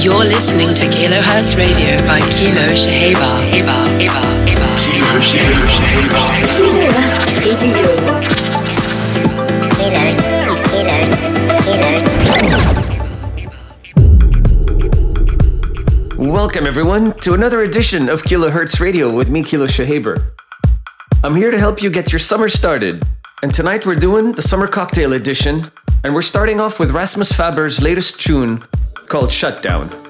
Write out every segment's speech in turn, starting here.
You're listening to Kilohertz Radio by Kilo Shaheba. Eba, Eba, Eba. Kilo Shaheba. Kilohertz Radio. Kilo, Kilo, Kilo. Welcome, everyone, to another edition of Kilohertz Radio with me, Kilo Shahaber. I'm here to help you get your summer started. And tonight we're doing the Summer Cocktail Edition, and we're starting off with Rasmus Faber's latest tune called Shutdown.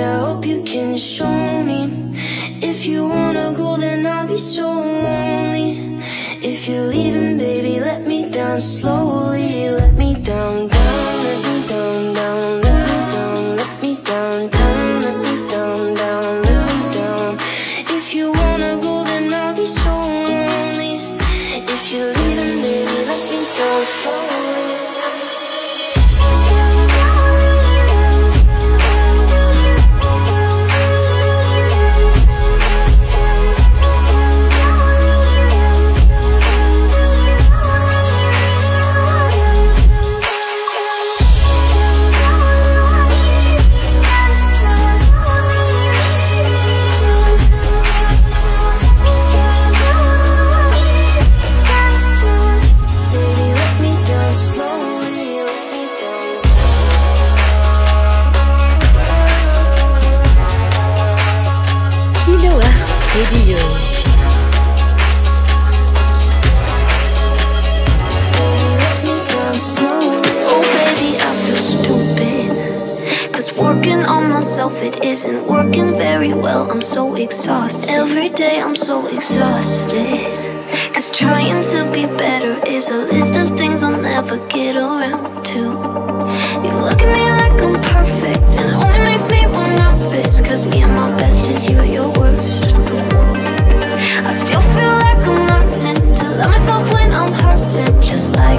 I hope you can show me If you wanna go, then I'll be so lonely If you're leaving, baby, let me down slowly Let me down, down. working on myself, it isn't working very well. I'm so exhausted. Every day I'm so exhausted. Cause trying to be better is a list of things I'll never get around to. You look at me like I'm perfect, and it only makes me more nervous. Cause me and my best is you, at your worst. I still feel like I'm learning to love myself when I'm hurting, just like.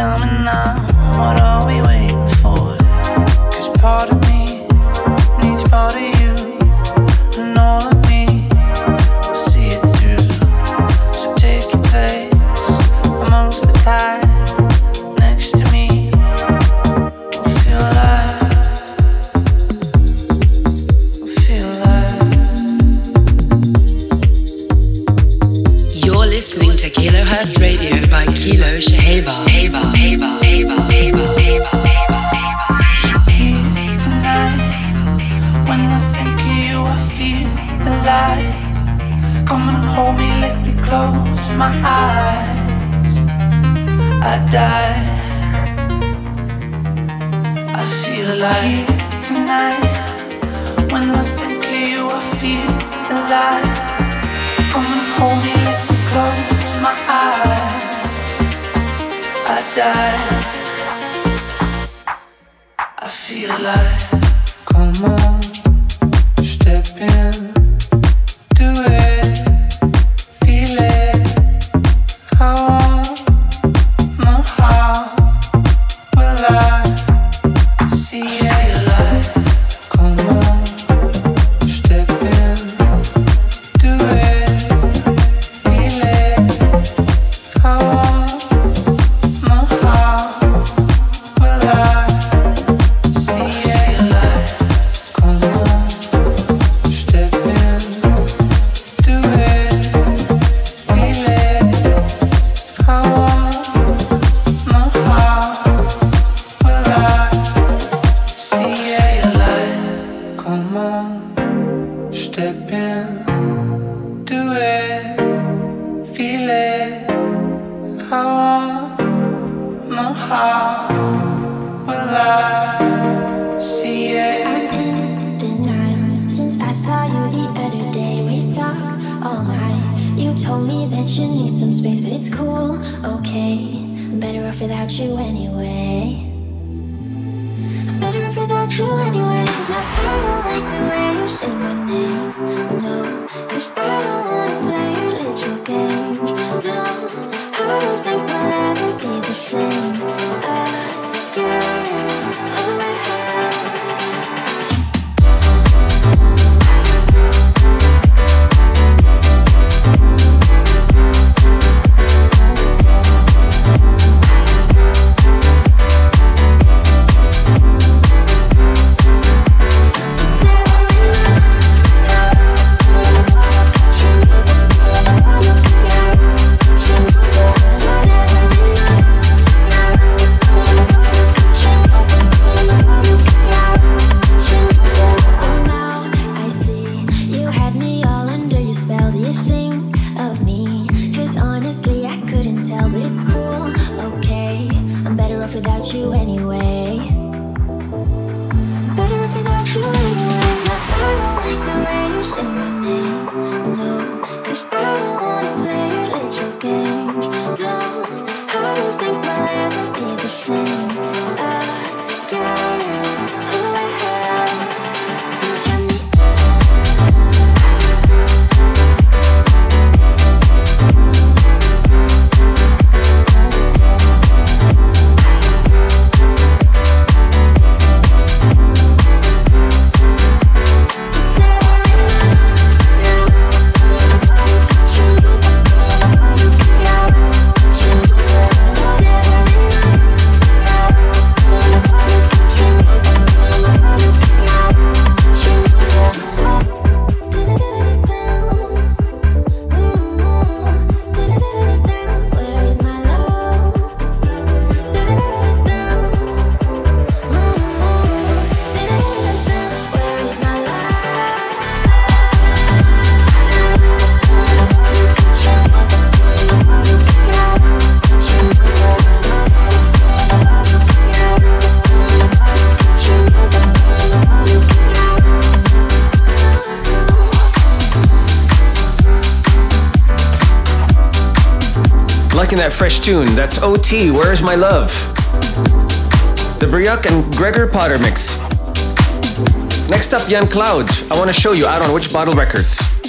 tell me now what fresh tune. That's OT, Where's My Love? The Briok and Gregor Potter mix. Next up, Jan Cloud. I want to show you out on which bottle records.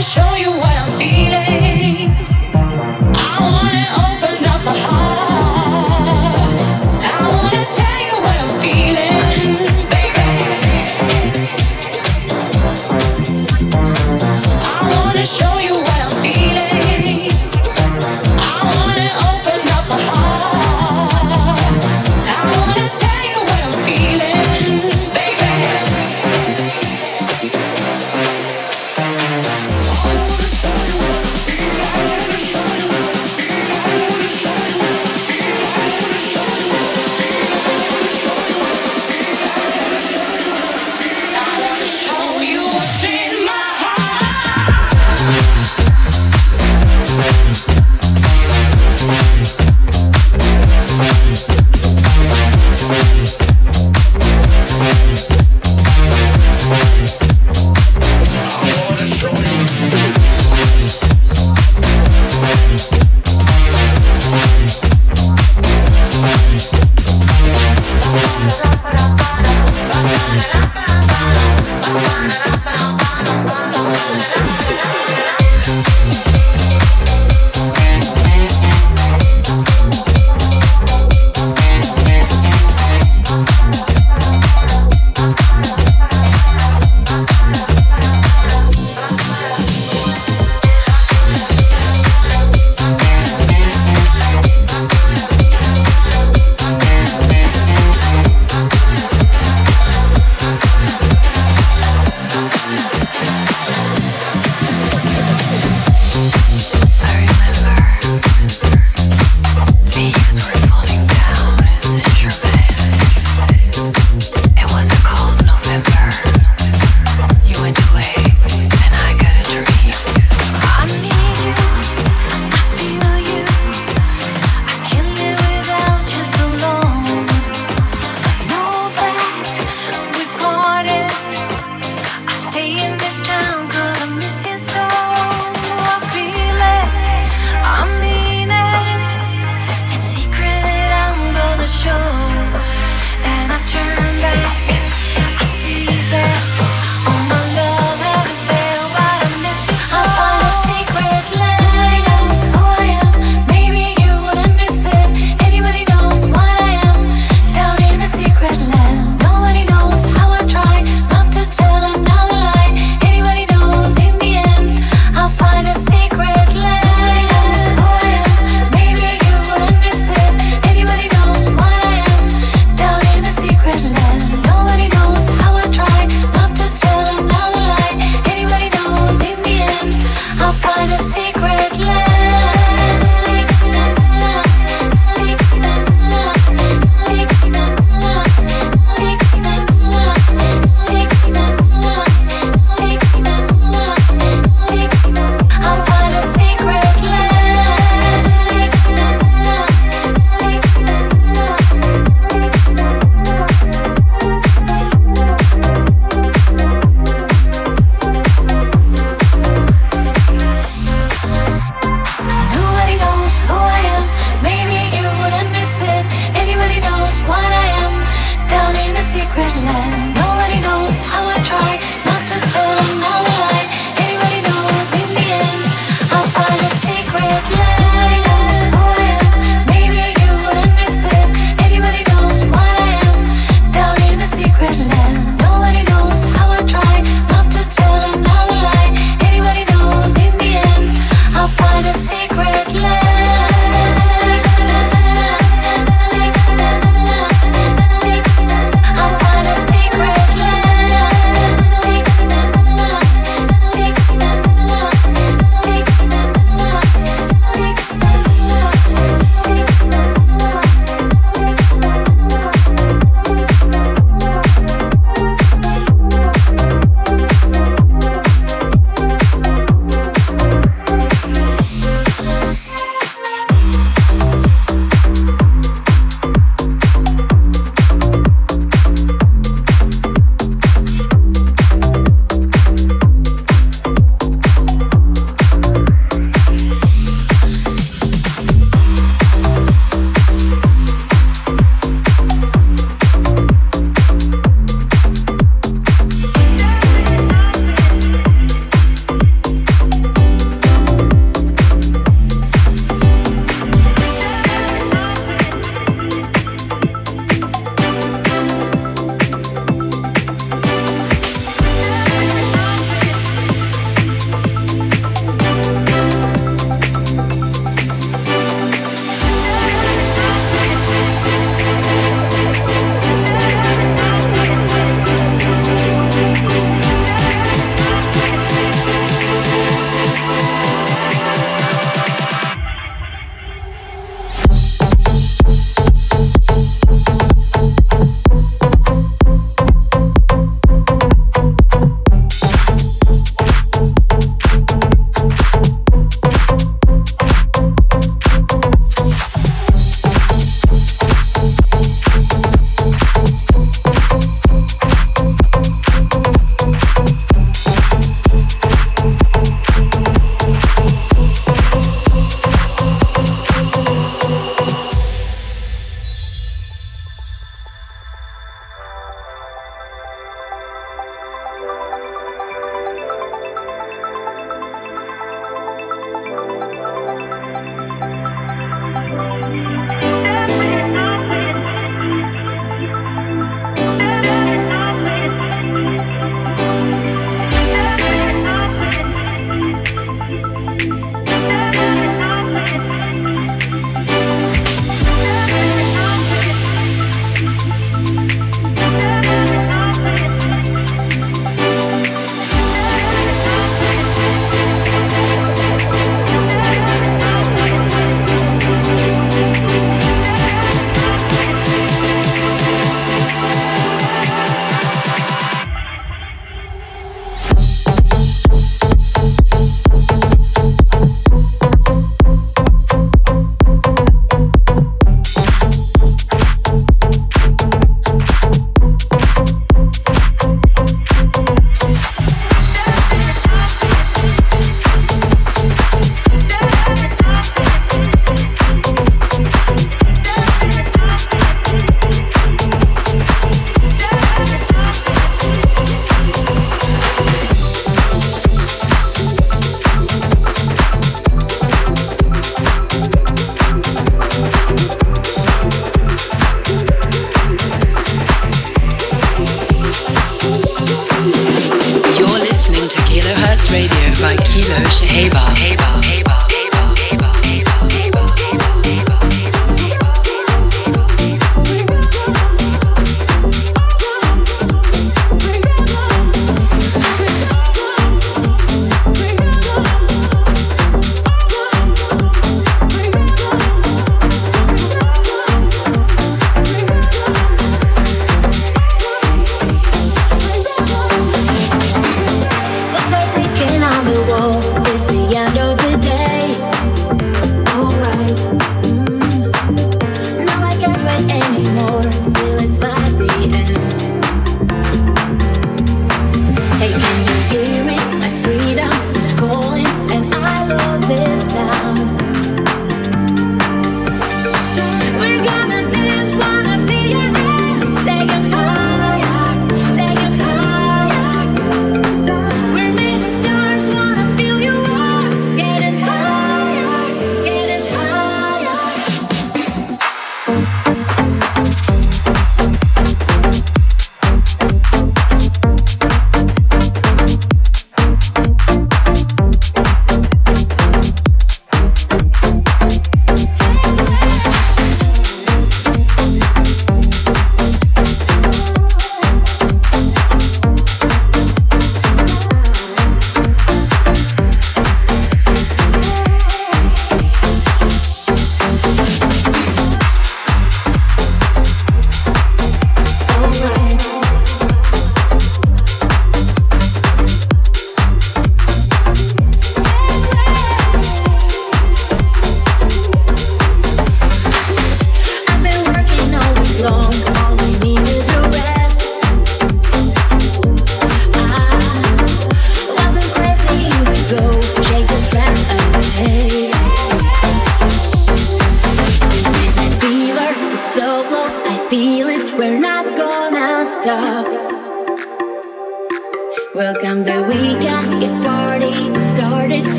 show you what I'm feeling.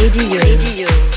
Kilohertz Radio.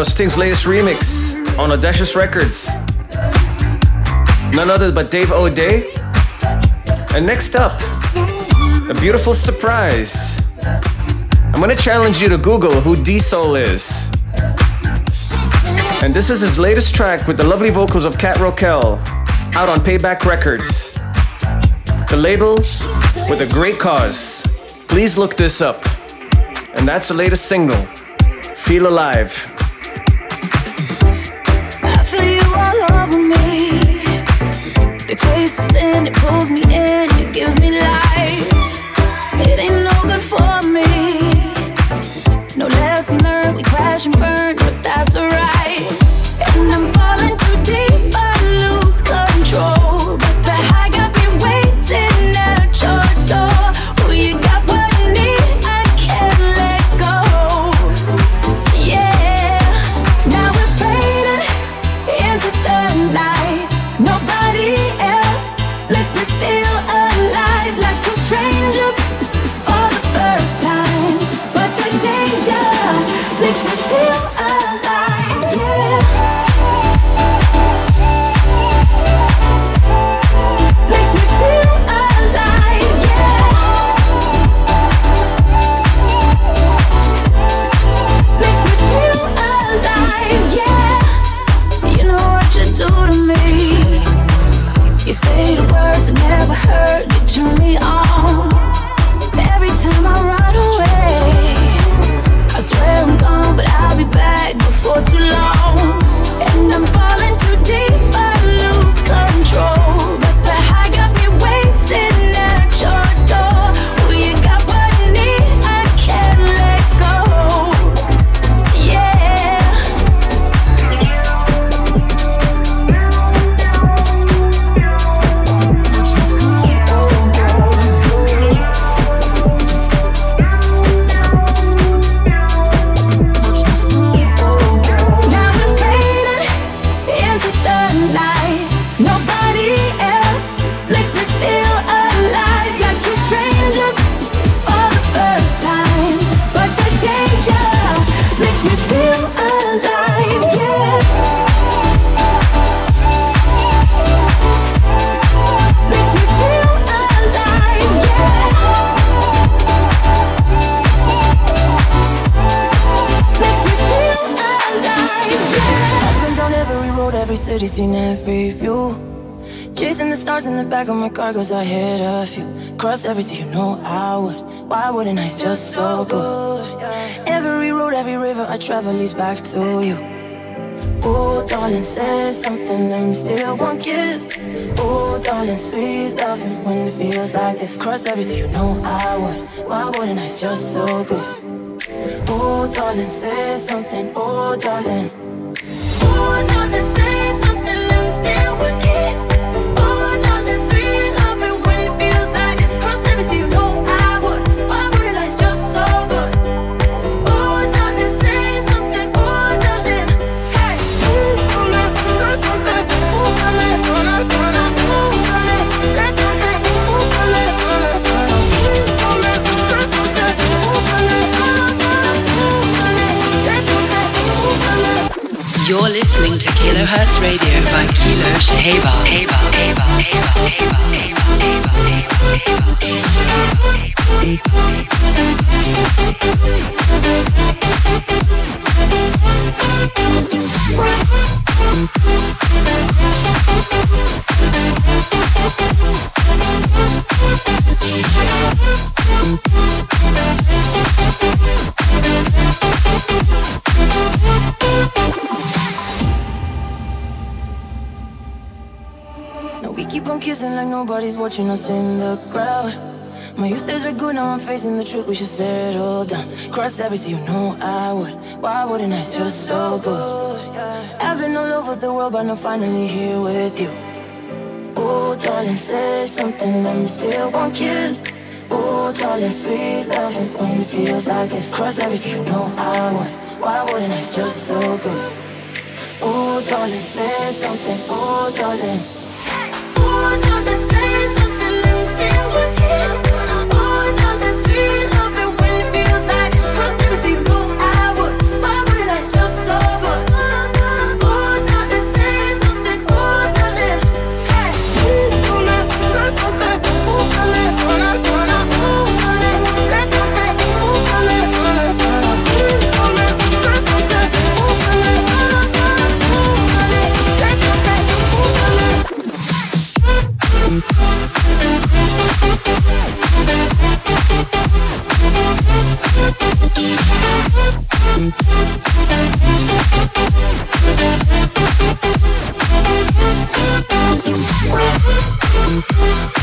Radio. Sting's latest remix on Audacious Records. None other but Dave O'Day. And next up, a beautiful surprise. I'm gonna challenge you to Google who D-Soul is. And this is his latest track with the lovely vocals of Kat Rokel, out on Payback Records. The label with a great cause. Please look this up. And that's the latest single, Feel Alive. Every view. Chasing the stars in the back of my car, cause I hit a few. Cross every sea, you know I would. Why wouldn't I? It's just so good. Every road, every river I travel leads back to you. Oh, darling, say something, let me steal one kiss. Oh, darling, sweet loving when it feels like this. Cross every sea, you know I would. Why wouldn't I? It's just so good. Oh, darling, say something. Oh, darling. You're listening to Kilohertz Radio by Kilo Shaheba. Heba, Heba, kissing like nobody's watching us in the crowd. My youth days were good, now I'm facing the truth. We should settle down. Cross every sea, you know I would. Why wouldn't I? It's just so good. I've been all over the world, but I'm finally here with you. Oh, darling, say something, let me steal one kiss. Oh, darling, sweet loving when it feels like this. Cross every sea, you know I would. Why wouldn't I? It's just so good. Oh, darling, say something. Oh, darling. Oh, Thank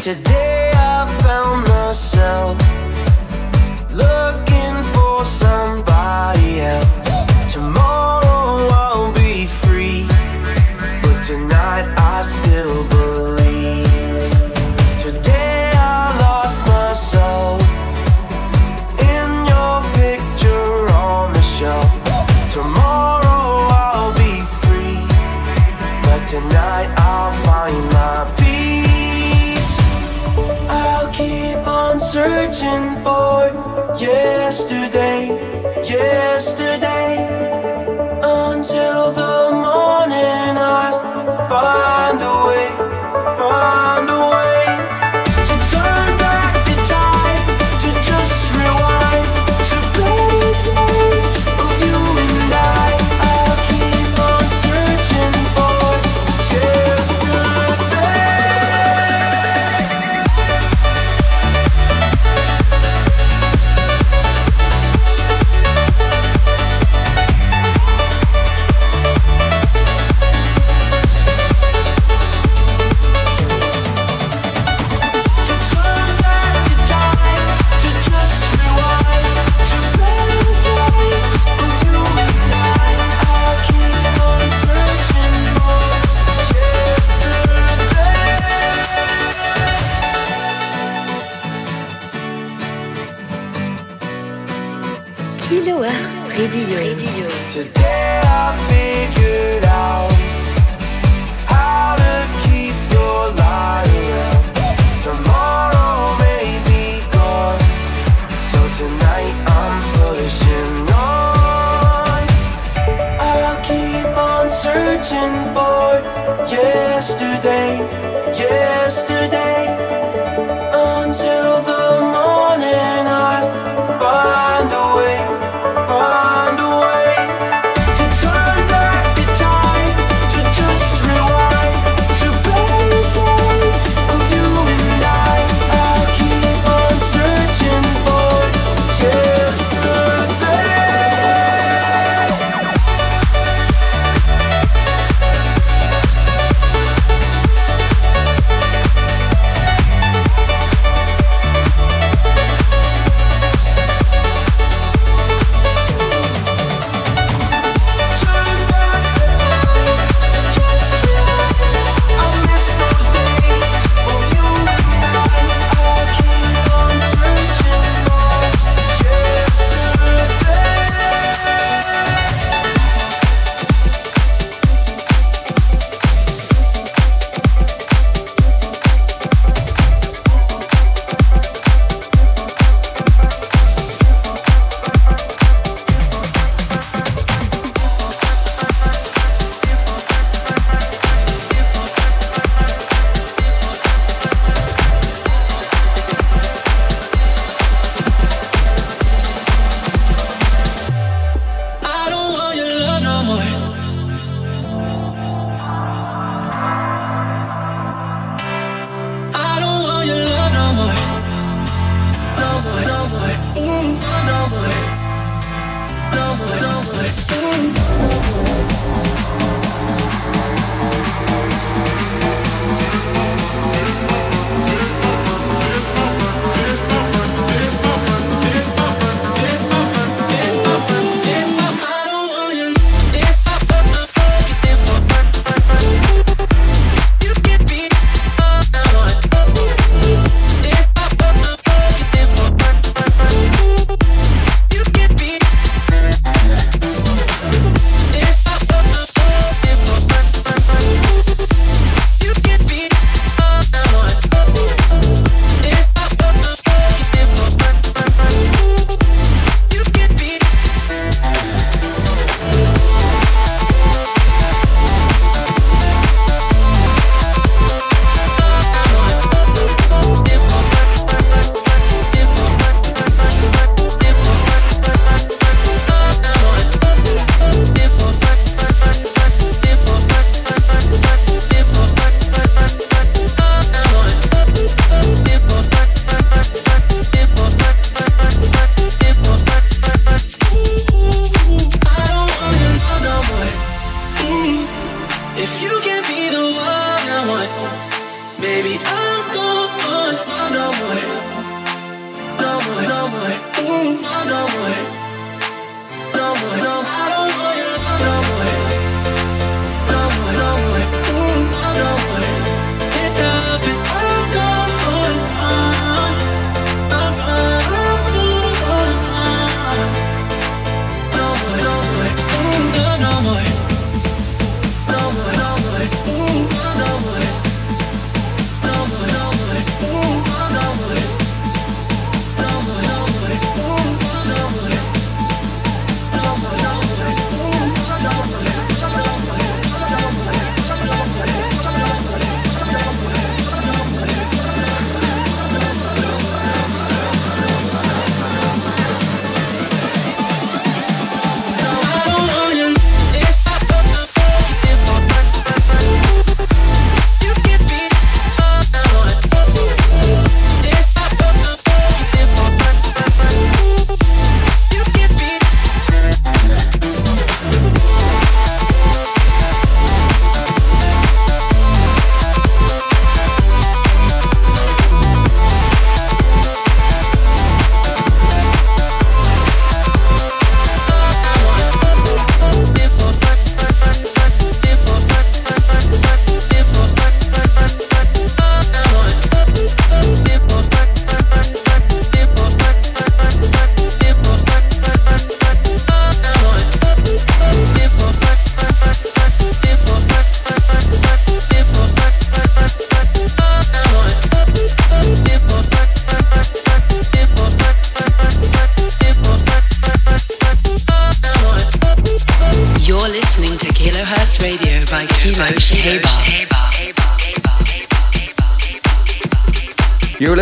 Today I found myself looking for somebody searching for yesterday, yesterday,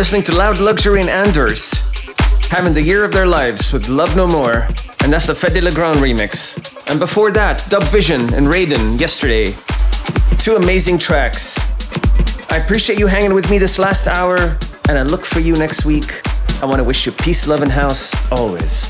listening to Loud Luxury and Anders, having the year of their lives with Love No More, and that's the Le Grand remix. And before that, Dub Vision and Raiden yesterday. Two amazing tracks. I appreciate you hanging with me this last hour, and I look for you next week. I want to wish you peace, love, and house always.